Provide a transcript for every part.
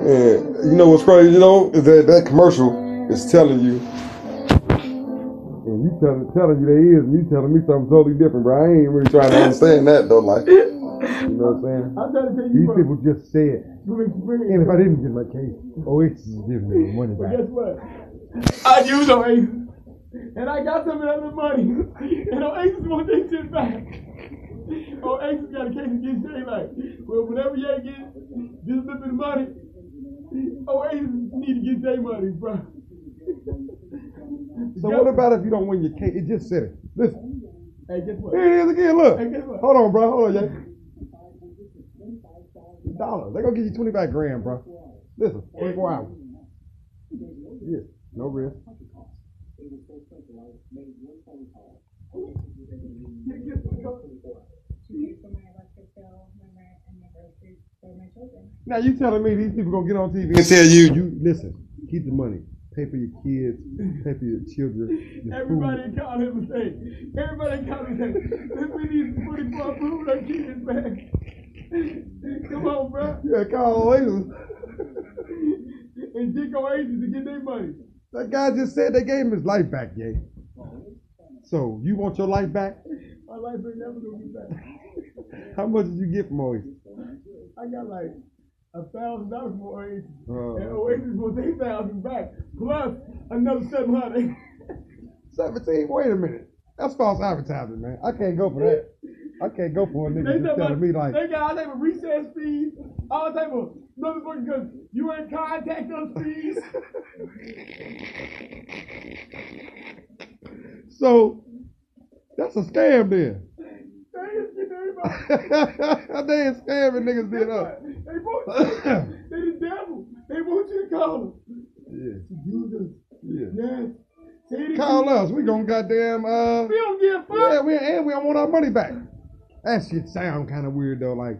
And you know what's crazy, you know, is that that commercial is telling you, and you telling telling you they is, and you telling me something totally different, bro. I ain't really trying to understand that though. Like, you know what I'm saying? I'm trying to tell you, These bro. people just bring it. and if I didn't get my case, oh, Oasis is giving me the money But guess what? I used Oasis. And I got some of that money. And Oasis want their shit back. Oasis got a case against Jay like, well, whenever you get this little bit of money, Oh, Oasis need to get their money, bro. So what about if you don't win your case? It just said it. Listen, Hey, guess what? here it is again. Look. Hey, guess what? Hold on, bro. Hold on, yeah. Dollars. They gonna give you twenty five grand, bro. Listen, twenty four hours. Yeah, no risk. Now you telling me these people gonna get on TV and tell you, you listen, keep the money, pay for your kids, pay for your children, your Everybody food. called him a say. Everybody called him a say. We need to put it for food our kids back. Come on, bro. Yeah, call Oasis. And Dick Oasis to get their money. That guy just said they gave him his life back, yeah. So you want your life back? My life ain't never gonna be back. How much did you get from Oasis? I got like a thousand dollars from Oasis. Uh, and Oasis was eight thousand back. Plus another seven hundred. Seventeen. Wait a minute. That's false advertising, man. I can't go for that. I can't go for a nigga just telling me like, they got all type of recess fees, all type of motherfucking because you ain't contact us fees. so that's a scam then. they just getting everybody. they ain't scamming niggas then up. They want you. they the devil. They want you to call them. Yeah, Judas. yeah. Yes. Say Call us. We gonna goddamn uh. We don't give a fuck. Yeah, we and we don't want our money back. That shit sound kind of weird though. Like,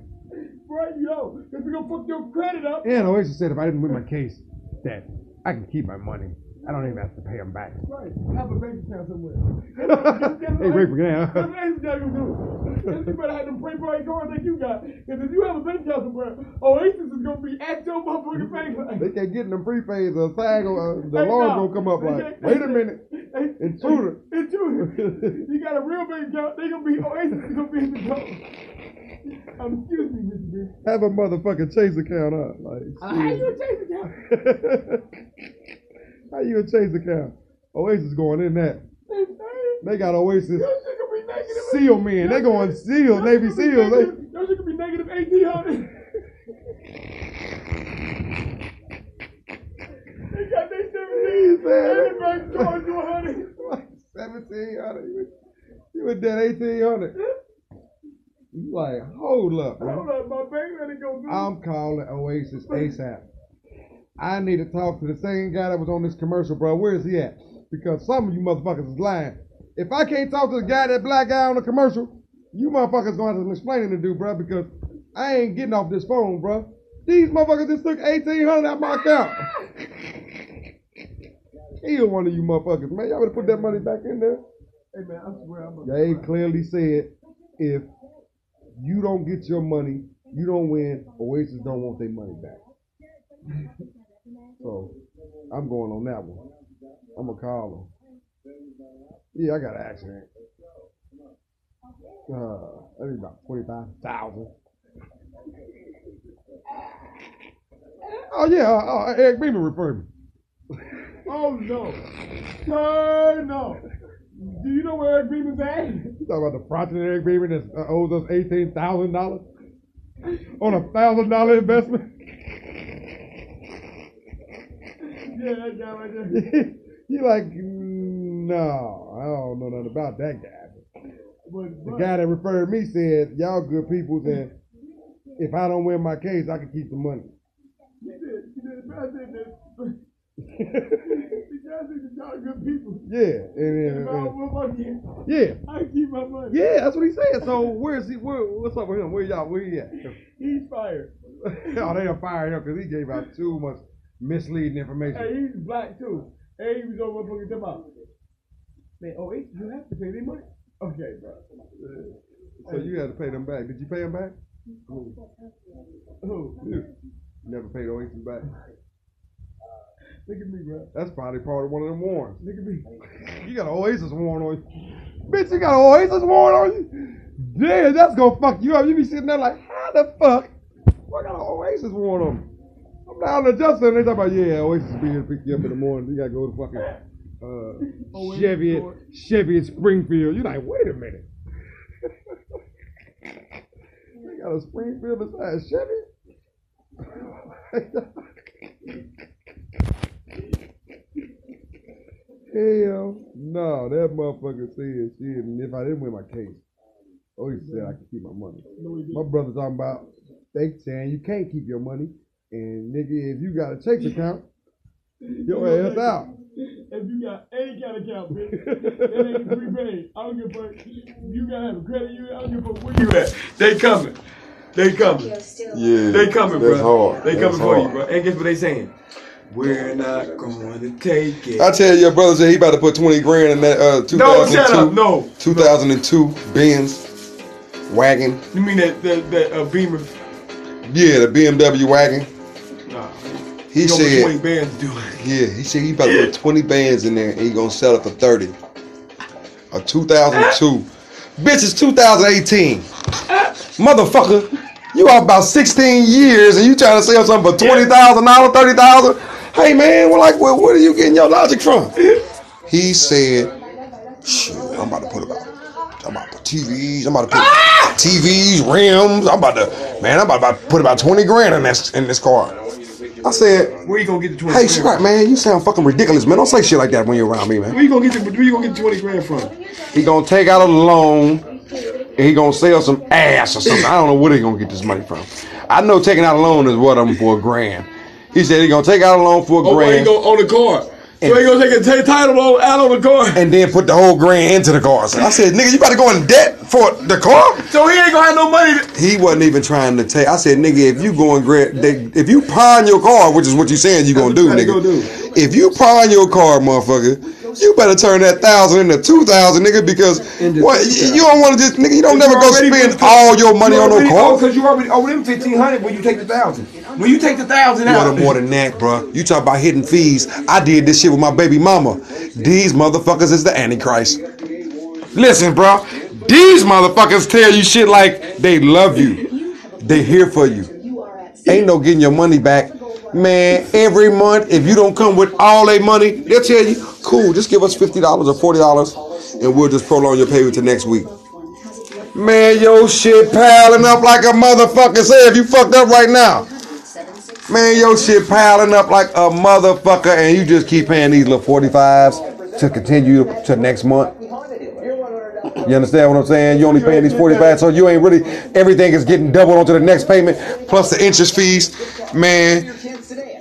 Right, yo. Because we gonna fuck your credit up. and Oasis said if I didn't win my case, that I can keep my money. I don't even have to pay them back. Right. Have a bank account somewhere. hey, wait for That's that. what Ace got to do. You better have them pray for cards that you got. Because if you have a bank account somewhere, Oasis is going to be at your motherfucking bank. Like, They can't get in them prepays. The tag, uh, the Hey, alarm no. gonna come up like, wait a minute, intruder. Intruder. You got a real bank account. They going to be, Oasis is going to be in control. Um, excuse me, Mr. B. Have a motherfucking chase account up. Like, Uh, how you a chase account? how you a chase account? Oasis going in that. They got Oasis Your shit gonna be negative. SEAL men. They going SEAL, Navy SEALs. They, Your shit gonna be negative 1800. They got their 17. Everybody charge you 100. Seventeen hundred. You were dead eighteen hundred. You like, hold up. Hold up, my bank let it go. I'm calling Oasis ASAP. I need to talk to the same guy that was on this commercial, bro. Where is he at? Because some of you motherfuckers is lying. If I can't talk to the guy, that black guy on the commercial, you motherfuckers gonna have some explaining to do, bro. Because I ain't getting off this phone, bro. These motherfuckers just took eighteen hundred out my account. Kill one of you motherfuckers, man. Y'all better put that money back in there. hey man, I swear I'm They clearly said if you don't get your money, you don't win. Oasis don't want their money back. So I'm going on that one. I'm gonna call him. Yeah, I got an accident. Uh, I think about twenty five thousand. Oh yeah, uh, uh, Eric Beamer referred me. Oh no. Turn no. Do you know where Eric Beamer's at? You talking about the project Eric Beamer that uh, owes us eighteen thousand dollars on a thousand dollar investment? Yeah, that guy right there. you like, mm, no, I don't know nothing about that guy. The guy that referred me said, y'all good people, and if I don't win my case, I can keep the money. He said, he said, I said that. The guy said y'all good people. yeah, and, and- and- yeah, I keep my money. yeah, that's what he said. So where's he? Where, what's up with him? Where y'all? Where he at? He's fired. oh, they done fired him because he gave out too much misleading information. Hey, he's black too. And he was over motherfucking talking about. Man, oh, eight, you have to pay their money. Okay, bro. So you had to pay them back. Did you pay them back? Who? You. Never paid Oasis back. Look at me, bro. That's probably part of one of them warrants. Look at me. You got an Oasis warrant on you. Bitch, you got an Oasis warrant on you? Damn, that's gonna fuck you up. You be sitting there like, how the fuck? I got an Oasis warrant on me. Down to Justin they talk about, yeah, Oasis be here to pick you up in the morning. You gotta go to fucking uh, Chevy. Chevy in Springfield. You're like, wait a minute. they got a Springfield beside Chevy? Hell no, that motherfucker said shit, and if I didn't win my case, oh, he said I could keep my money. My brother talking about they saying you can't keep your money, and nigga, if you got a Chase account, your ass out. If you got any kind of account, bitch, that ain't prepaid. I don't give a fuck. You gotta have a credit union. I don't give a fuck where you at. They coming. They coming. Yeah. They coming, That's bro. hard. They That's coming for you, hard. bro. And guess what they saying? We're not going to take it. I tell you, your brother said he about to put 20 grand in that uh, 2002, no, shut up. No. 2002 Benz wagon. You mean that that, that uh, Beamer? Yeah, the BMW wagon. He what said, 20 bands do it. yeah, he said he about to put 20 bands in there and he gonna sell it for 30. A 2002. Bitch, it's 2018. Motherfucker, you are about 16 years and you trying to sell something for $20,000, $30,000? Hey man, well, like, well, where are you getting your logic from? He said, shit, I'm about to put about, I'm about to put TVs, I'm about to put ah! TVs, rims, I'm about to, man, I'm about, about to put about 20 grand in this, in this car. I said, Where you gonna get the 20 Hey, grand Scrap, man, you sound fucking ridiculous, man. Don't say shit like that when you're around me, man. Where you gonna get the where you gonna get the 20 grand from? He gonna take out a loan and he gonna sell some ass or something. I don't know where he gonna get this money from. I know taking out a loan is what I'm for a grand. He said he gonna take out a loan for a Oh, where you grand gonna own a car? So he gonna take a title on, out on the car. and then put the whole grand into the car. So I said, nigga, you about to go in debt for the car? So he ain't gonna have no money. To, He wasn't even trying to take. I said, nigga, if you going gra- they, if you pawn your car, which is what you saying you gonna do, nigga. gonna If you pawn your car, motherfucker, you better turn that thousand into two thousand, nigga, because what you, you don't want to just, nigga, you don't never go spend put- all your money you on no already- oh, car. Oh, cause you already owe them fifteen hundred when you take the thousand. When you take the thousand You out, want more than that, bro. You talk about hidden fees. I did this shit with my baby mama. These motherfuckers is the Antichrist. Listen, bro. These motherfuckers tell you shit like they love you. They here for you. Ain't no getting your money back. Man, every month, if you don't come with all their money, they'll tell you, cool, just give us $50 or $40 and we'll just prolong your payment to next week. Man, your shit piling up like a motherfucker. Say if you fucked up right now. Man, your shit piling up like a motherfucker, and you just keep paying these little 45s to continue to next month. You understand what I'm saying? You only paying these 45, so you ain't really, everything is getting doubled onto the next payment, plus the interest fees. Man,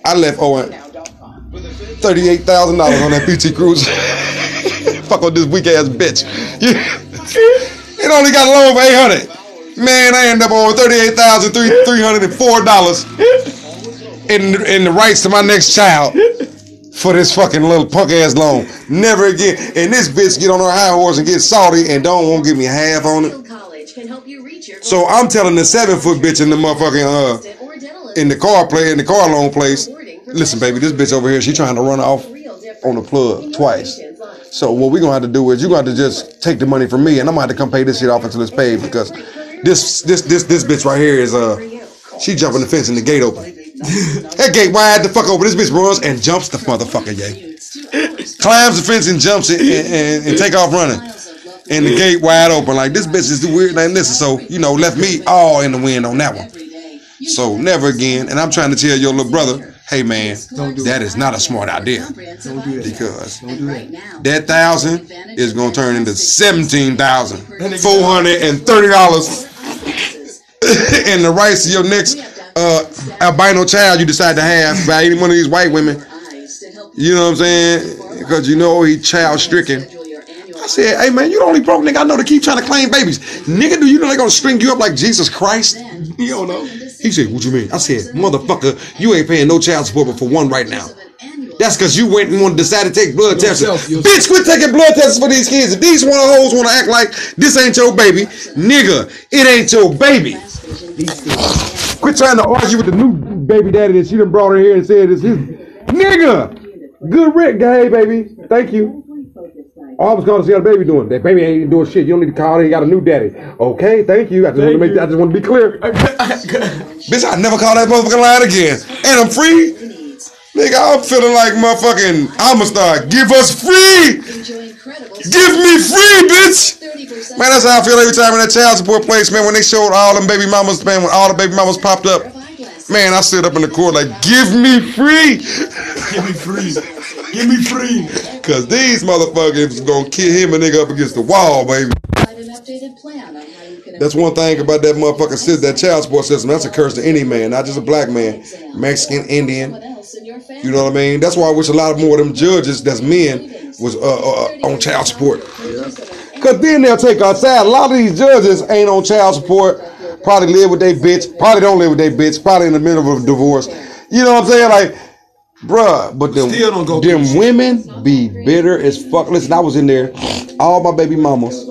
I left Owen $38,000 on that BT Cruise. Fuck on this weak ass bitch. it only got a loan for 800 Man, I ended up on $38,304 in, in the rights to my next child for this fucking little punk ass loan. Never again. And this bitch get on her high horse and get salty and don't want to give me half on it. College can help you reach your So I'm telling the seven foot bitch in the motherfucking uh in the car play in the car loan place. Listen, baby, this bitch over here, she trying to run off on the plug twice. So what we're gonna have to do is you're gonna have to just take the money from me, and I'm gonna have to come pay this shit off until it's paid because this this this this bitch right here is uh she jumping the fence and the gate open. that gate wide the fuck open. This bitch runs and jumps the motherfucker, yay. Climbs the fence and jumps it and, and, and take off running. And the gate wide open. Like this bitch is the weird thing. Listen, so you know, left me all in the wind on that one. So never again. And I'm trying to tell your little brother, hey man, that is not a smart idea. Because that thousand is gonna turn into seventeen thousand four hundred and thirty dollars. and the rights of your next uh, albino child you decide to have by any one of these white women. You know what I'm saying? Because you know he child stricken. I said, hey man, you the only broke nigga I know to keep trying to claim babies. Nigga, do you know they gonna string you up like Jesus Christ? you don't know. He said, what you mean? I said, motherfucker, you ain't paying no child support but for one right now. That's because you went and want to decide to take blood tests. Bitch, quit taking blood tests for these kids. If these one of hoes want to act like this ain't your baby, nigga, it ain't your baby. Quit trying to argue with the new baby daddy that she done brought her here and said it's his nigga. Good Rick, hey baby. Thank you. Oh, I was going to see how the baby doing. That baby ain't doing shit. You don't need to call her. He got a new daddy. Okay, thank you. I just want to make. you. I just want to be clear. Bitch, I never call that motherfucking line again. And I'm free. Nigga, I'm feeling like motherfucking Amistad. Give us free. Give me free, bitch. Man, that's how I feel every time in that child support place, man. When they showed all them baby mamas, man, when all the baby mamas popped up, man, I sit up in the court like, give me free. Give me free. Give me free. Cause these motherfuckers gonna kill him a nigga up against the wall, baby. An updated plan on how you can That's one thing about that motherfucking system, that child support system. That's a curse to any man, not just a black man, Mexican, Indian. someone else in your family. You know what I mean? That's why I wish a lot more of them judges that's men was uh, uh, on child support. Cause then they'll take our side. A lot of these judges ain't on child support. Probably live with their bitch. Probably don't live with their bitch. Probably in the middle of a divorce. You know what I'm saying? Like, bruh. But them, Still don't go them women be bitter as fuck. Listen, I was in there. All my baby mamas.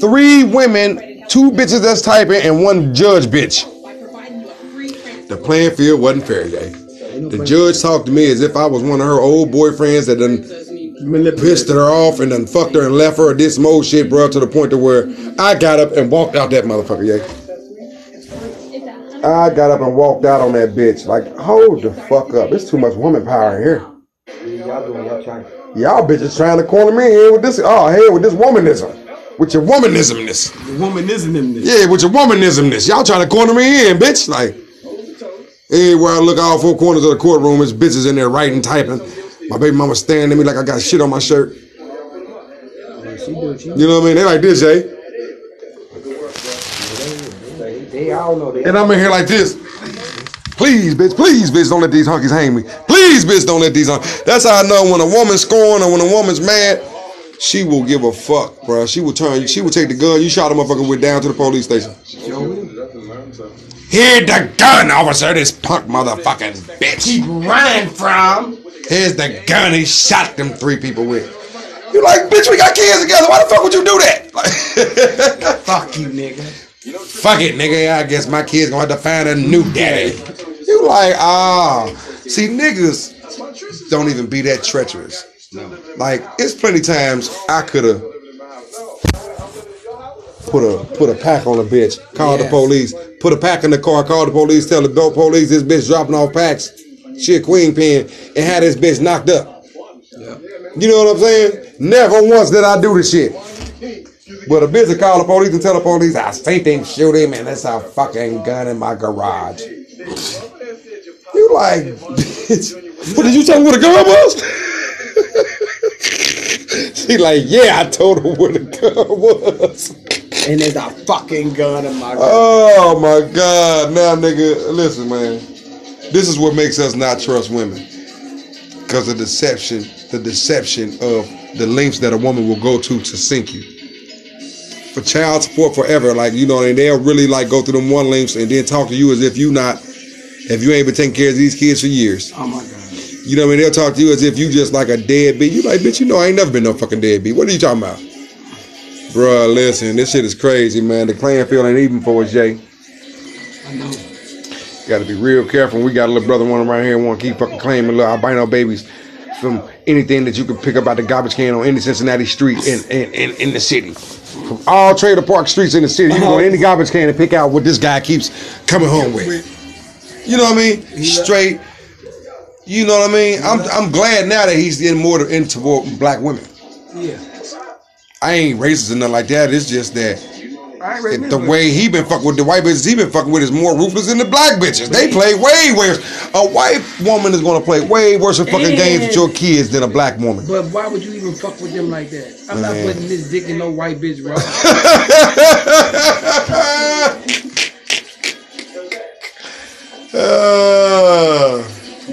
Three women, two bitches that's typing, and one judge bitch. The playing field wasn't fair, yay. The judge talked to me as if I was one of her old boyfriends that done pissed her off and done fucked her and left her or did some old shit, bruh, to the point to where I got up and walked out that motherfucker, yeah. I got up and walked out on that bitch. Like, hold the fuck up. It's too much woman power here. Y'all bitches trying to corner me here with this. Oh, hell, with this womanism. With your womanismness. The woman isn't in this. Yeah, with your womanismness. Y'all trying to corner me in, bitch. Like, everywhere I look, all four corners of the courtroom, is bitches in there writing, typing. My baby mama staring at me like I got shit on my shirt. You know what I mean? They like this, Jay. They all know they And I'm in here like this. Please, bitch, please, bitch, don't let these hunkies hang me. Please, bitch, don't let these hunkies. That's how I know when a woman's scorned or when a woman's mad, she will give a fuck, bro. She will turn, she will take the gun you shot a motherfucker with down to the police station. Here the gun, officer, this punk motherfucking bitch. Run from. Here's the gun he shot them three people with. You like, bitch, we got kids together. Why the fuck would you do that? Like, Fuck you, nigga. Fuck it, nigga. I guess my kids gonna have to find a new daddy. You like, ah, see, niggas don't even be that treacherous. Like, it's plenty times I could have put a put a pack on a bitch, called the police, put a pack in the car, called the police, tell the dope police this bitch dropping off packs, she a queen pin, and had this bitch knocked up. You know what I'm saying? Never once did I do this shit. But a bitch will call the police and tell the police, I seen him shoot him and that's a fucking gun in my garage. You like, bitch, what did you tell me what a gun was? she like, yeah, I told her what a gun was. And there's a fucking gun in my. Oh my God. Now, nigga, listen, man. This is what makes us not trust women. Because the deception, the deception of the lengths that a woman will go to to sink you. For child support forever, like, you know, and they'll really like go through them one links and then talk to you as if you not, if you ain't been taking care of these kids for years. Oh my god. You know what I mean? They'll talk to you as if you just like a deadbeat. You like, bitch, you know I ain't never been no fucking deadbeat. What are you talking about? Bruh, listen, this shit is crazy, man. The clan field ain't even for us, Jay. I know. Got to be real careful. We got a little brother one around here want to keep fucking claiming little albino babies from anything that you can pick up out the garbage can on any Cincinnati street in, in, in, in the city. From all trailer park streets in the city, you can go to any garbage can and pick out what this guy keeps coming home with. You know what I mean? Straight. You know what I mean? I'm I'm glad now that he's in more into black women. Yeah. I ain't racist or nothing like that. It's just that I ain't ready it- the way he been fucking with the white bitches he been fucking with is more ruthless than the black bitches. They play way worse. A white woman is gonna play way worse fucking games with your kids than a black woman. But why would you even fuck with them like that? I'm not Man. putting this dick in no white bitch, bro. Uh,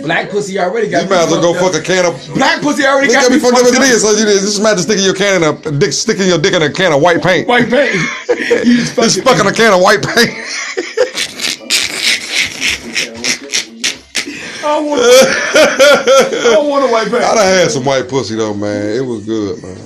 Black pussy already got you might as well go fucked fuck a can of. Black pussy already Look got at me me fucked up fucked as it up. is. So you just imagine sticking your can in a dick, sticking your dick in a can of white paint. White paint. You just Just fucking- fucking a can of white paint. I don't want. I don't want a white paint. I bag. done had some white pussy though, man. It was good, man.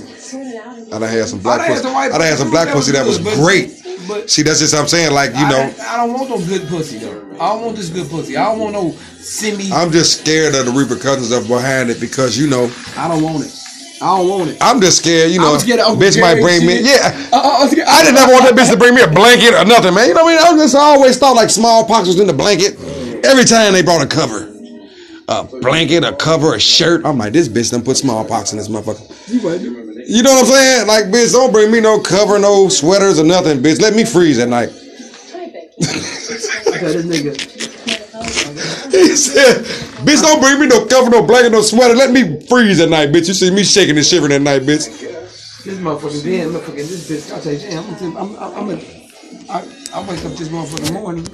I done had some black I done had pussy. some white I done had some black pussy that was was good, but- great. But See, that's just what I'm saying. Like you I, know, I don't want no good pussy though. I don't want this good pussy. I don't want no semi. I'm just scared of the repercussions of behind it because you know I don't want it. I don't want it. I'm just scared. You know, I'm scared bitch might Gary bring me. Yeah, Uh, uh, uh, I didn't ever want that bitch to bring me a blanket or nothing, man. You know what I mean? I just always thought like smallpox was in the blanket. Every time they brought a cover, a blanket, a cover, a shirt. I'm like, this bitch done put smallpox in this motherfucker. You know what I'm saying? Like, bitch, don't bring me no cover, no sweaters or nothing, bitch. Let me freeze at night. He said, bitch, don't bring me no cover, no blanket, no sweater. Let me freeze at night, bitch. You see me shaking and shivering at night, bitch. This motherfucking then, motherfucking this bitch. I tell you, damn, I'm, I'm, I'm, I'm, a, I, I wake up this motherfucking morning.